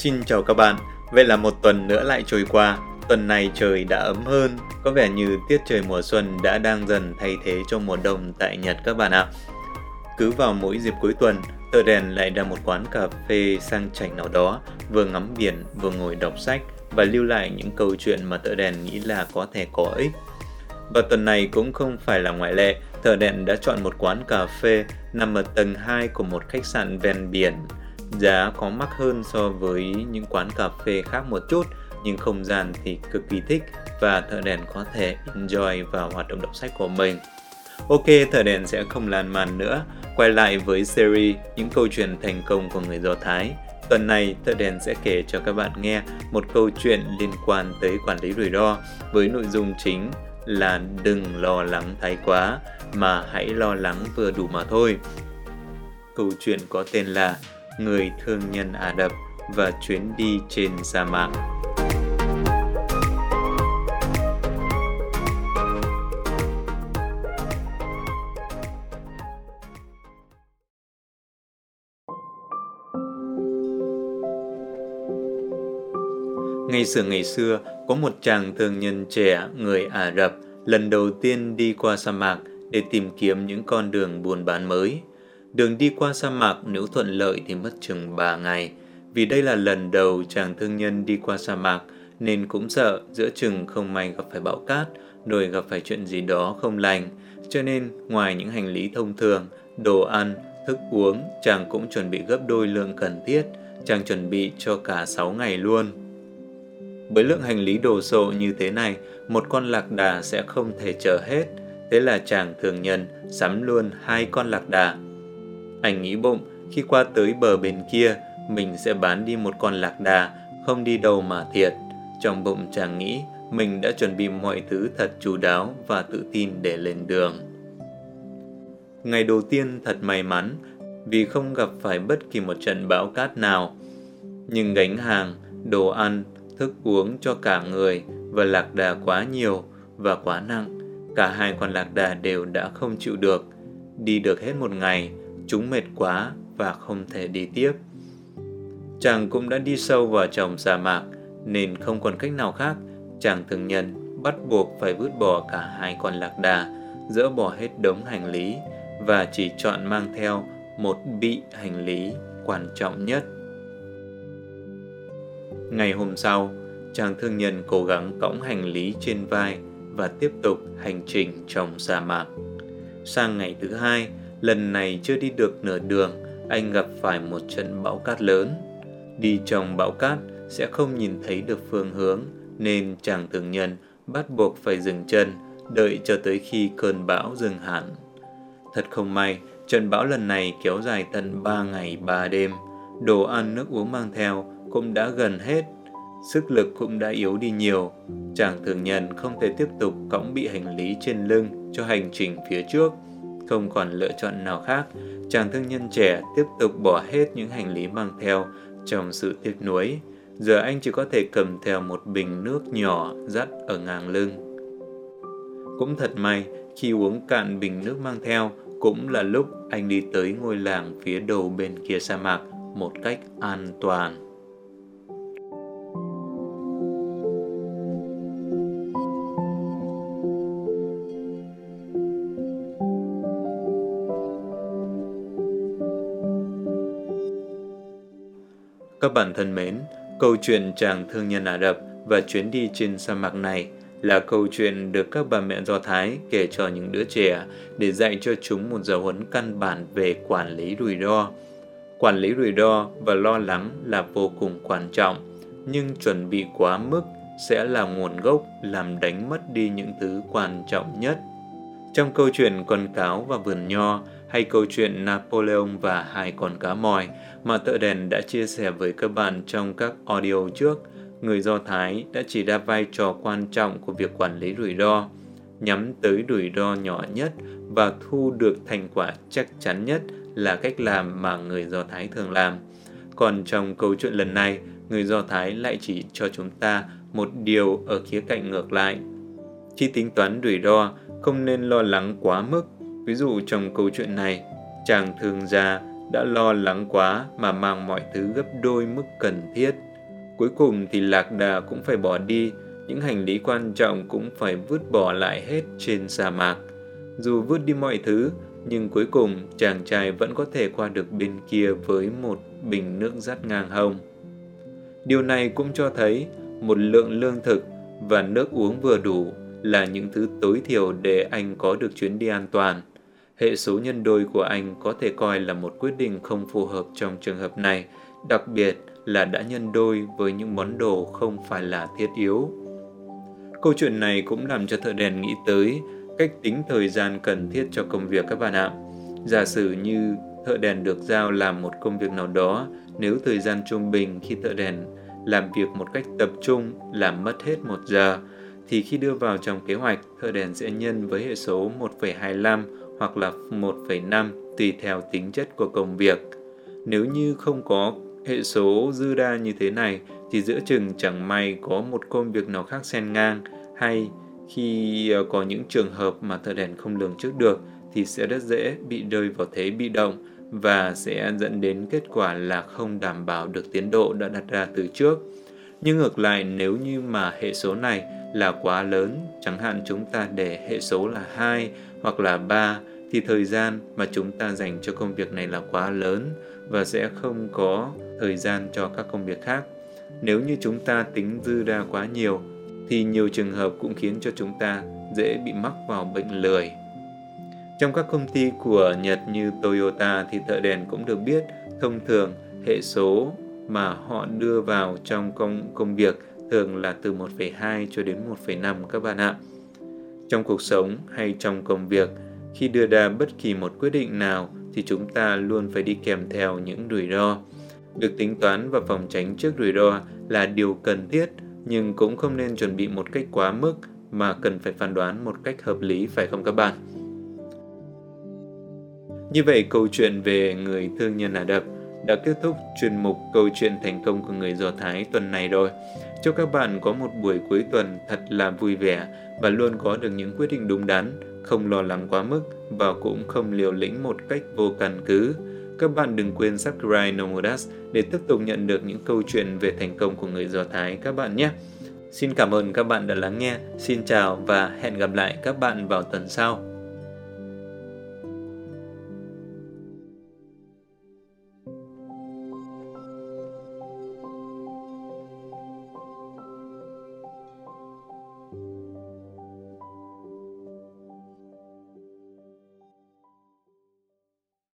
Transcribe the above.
Xin chào các bạn, vậy là một tuần nữa lại trôi qua. Tuần này trời đã ấm hơn, có vẻ như tiết trời mùa xuân đã đang dần thay thế cho mùa đông tại Nhật các bạn ạ. Cứ vào mỗi dịp cuối tuần, tờ đèn lại ra một quán cà phê sang chảnh nào đó, vừa ngắm biển, vừa ngồi đọc sách và lưu lại những câu chuyện mà tờ đèn nghĩ là có thể có ích. Và tuần này cũng không phải là ngoại lệ, tờ đèn đã chọn một quán cà phê nằm ở tầng 2 của một khách sạn ven biển Giá có mắc hơn so với những quán cà phê khác một chút, nhưng không gian thì cực kỳ thích và thợ đèn có thể enjoy vào hoạt động đọc sách của mình. Ok, thợ đèn sẽ không lan man nữa, quay lại với series những câu chuyện thành công của người Do Thái. Tuần này, thợ đèn sẽ kể cho các bạn nghe một câu chuyện liên quan tới quản lý rủi ro với nội dung chính là đừng lo lắng thái quá mà hãy lo lắng vừa đủ mà thôi. Câu chuyện có tên là người thương nhân Ả Rập và chuyến đi trên sa mạc. Ngày xưa ngày xưa, có một chàng thương nhân trẻ người Ả Rập lần đầu tiên đi qua sa mạc để tìm kiếm những con đường buôn bán mới. Đường đi qua sa mạc nếu thuận lợi thì mất chừng 3 ngày. Vì đây là lần đầu chàng thương nhân đi qua sa mạc nên cũng sợ giữa chừng không may gặp phải bão cát rồi gặp phải chuyện gì đó không lành. Cho nên ngoài những hành lý thông thường, đồ ăn, thức uống, chàng cũng chuẩn bị gấp đôi lượng cần thiết. Chàng chuẩn bị cho cả 6 ngày luôn. Với lượng hành lý đồ sộ như thế này, một con lạc đà sẽ không thể chở hết. Thế là chàng thường nhân sắm luôn hai con lạc đà anh nghĩ bụng, khi qua tới bờ bên kia, mình sẽ bán đi một con lạc đà, không đi đâu mà thiệt. Trong bụng chàng nghĩ, mình đã chuẩn bị mọi thứ thật chú đáo và tự tin để lên đường. Ngày đầu tiên thật may mắn vì không gặp phải bất kỳ một trận bão cát nào. Nhưng gánh hàng, đồ ăn, thức uống cho cả người và lạc đà quá nhiều và quá nặng. Cả hai con lạc đà đều đã không chịu được. Đi được hết một ngày, Chúng mệt quá và không thể đi tiếp. Chàng cũng đã đi sâu vào trong sa mạc nên không còn cách nào khác. Chàng thường nhân bắt buộc phải vứt bỏ cả hai con lạc đà, dỡ bỏ hết đống hành lý và chỉ chọn mang theo một bị hành lý quan trọng nhất. Ngày hôm sau, chàng thương nhân cố gắng cõng hành lý trên vai và tiếp tục hành trình trong sa mạc. Sang ngày thứ hai, Lần này chưa đi được nửa đường, anh gặp phải một trận bão cát lớn. Đi trong bão cát sẽ không nhìn thấy được phương hướng, nên chàng thường nhân bắt buộc phải dừng chân, đợi cho tới khi cơn bão dừng hẳn. Thật không may, trận bão lần này kéo dài tận 3 ngày 3 đêm. Đồ ăn nước uống mang theo cũng đã gần hết, sức lực cũng đã yếu đi nhiều. Chàng thường nhân không thể tiếp tục cõng bị hành lý trên lưng cho hành trình phía trước – không còn lựa chọn nào khác, chàng thương nhân trẻ tiếp tục bỏ hết những hành lý mang theo trong sự tiếc nuối. Giờ anh chỉ có thể cầm theo một bình nước nhỏ dắt ở ngang lưng. Cũng thật may, khi uống cạn bình nước mang theo, cũng là lúc anh đi tới ngôi làng phía đầu bên kia sa mạc một cách an toàn. Các bạn thân mến, câu chuyện chàng thương nhân Ả Rập và chuyến đi trên sa mạc này là câu chuyện được các bà mẹ Do Thái kể cho những đứa trẻ để dạy cho chúng một giáo huấn căn bản về quản lý rủi ro. Quản lý rủi ro và lo lắng là vô cùng quan trọng, nhưng chuẩn bị quá mức sẽ là nguồn gốc làm đánh mất đi những thứ quan trọng nhất. Trong câu chuyện con cáo và vườn nho, hay câu chuyện Napoleon và hai con cá mòi mà Tợ Đèn đã chia sẻ với các bạn trong các audio trước, người Do Thái đã chỉ ra vai trò quan trọng của việc quản lý rủi ro, nhắm tới rủi ro nhỏ nhất và thu được thành quả chắc chắn nhất là cách làm mà người Do Thái thường làm. Còn trong câu chuyện lần này, người Do Thái lại chỉ cho chúng ta một điều ở khía cạnh ngược lại. Khi tính toán rủi ro, không nên lo lắng quá mức Ví dụ trong câu chuyện này, chàng thường gia đã lo lắng quá mà mang mọi thứ gấp đôi mức cần thiết. Cuối cùng thì lạc đà cũng phải bỏ đi, những hành lý quan trọng cũng phải vứt bỏ lại hết trên sa mạc. Dù vứt đi mọi thứ, nhưng cuối cùng chàng trai vẫn có thể qua được bên kia với một bình nước dắt ngang hông. Điều này cũng cho thấy một lượng lương thực và nước uống vừa đủ là những thứ tối thiểu để anh có được chuyến đi an toàn. Hệ số nhân đôi của anh có thể coi là một quyết định không phù hợp trong trường hợp này, đặc biệt là đã nhân đôi với những món đồ không phải là thiết yếu. Câu chuyện này cũng làm cho thợ đèn nghĩ tới cách tính thời gian cần thiết cho công việc các bạn ạ. Giả sử như thợ đèn được giao làm một công việc nào đó, nếu thời gian trung bình khi thợ đèn làm việc một cách tập trung làm mất hết một giờ, thì khi đưa vào trong kế hoạch, thợ đèn sẽ nhân với hệ số 1,25 hoặc là 1,5 tùy theo tính chất của công việc. Nếu như không có hệ số dư đa như thế này thì giữa chừng chẳng may có một công việc nào khác xen ngang hay khi ờ, có những trường hợp mà thợ đèn không lường trước được thì sẽ rất dễ bị rơi vào thế bị động và sẽ dẫn đến kết quả là không đảm bảo được tiến độ đã đặt ra từ trước. Nhưng ngược lại nếu như mà hệ số này là quá lớn, chẳng hạn chúng ta để hệ số là 2 hoặc là 3 thì thời gian mà chúng ta dành cho công việc này là quá lớn và sẽ không có thời gian cho các công việc khác. Nếu như chúng ta tính dư ra quá nhiều thì nhiều trường hợp cũng khiến cho chúng ta dễ bị mắc vào bệnh lười. Trong các công ty của Nhật như Toyota thì thợ đèn cũng được biết thông thường hệ số mà họ đưa vào trong công công việc thường là từ 1,2 cho đến 1,5 các bạn ạ. Trong cuộc sống hay trong công việc, khi đưa ra bất kỳ một quyết định nào thì chúng ta luôn phải đi kèm theo những rủi ro. Được tính toán và phòng tránh trước rủi ro là điều cần thiết, nhưng cũng không nên chuẩn bị một cách quá mức mà cần phải phán đoán một cách hợp lý phải không các bạn? Như vậy câu chuyện về người thương nhân Ả Đập đã kết thúc chuyên mục câu chuyện thành công của người Do Thái tuần này rồi. Chúc các bạn có một buổi cuối tuần thật là vui vẻ và luôn có được những quyết định đúng đắn, không lo lắng quá mức và cũng không liều lĩnh một cách vô căn cứ. Các bạn đừng quên subscribe Nomodas để tiếp tục nhận được những câu chuyện về thành công của người Do Thái các bạn nhé. Xin cảm ơn các bạn đã lắng nghe. Xin chào và hẹn gặp lại các bạn vào tuần sau.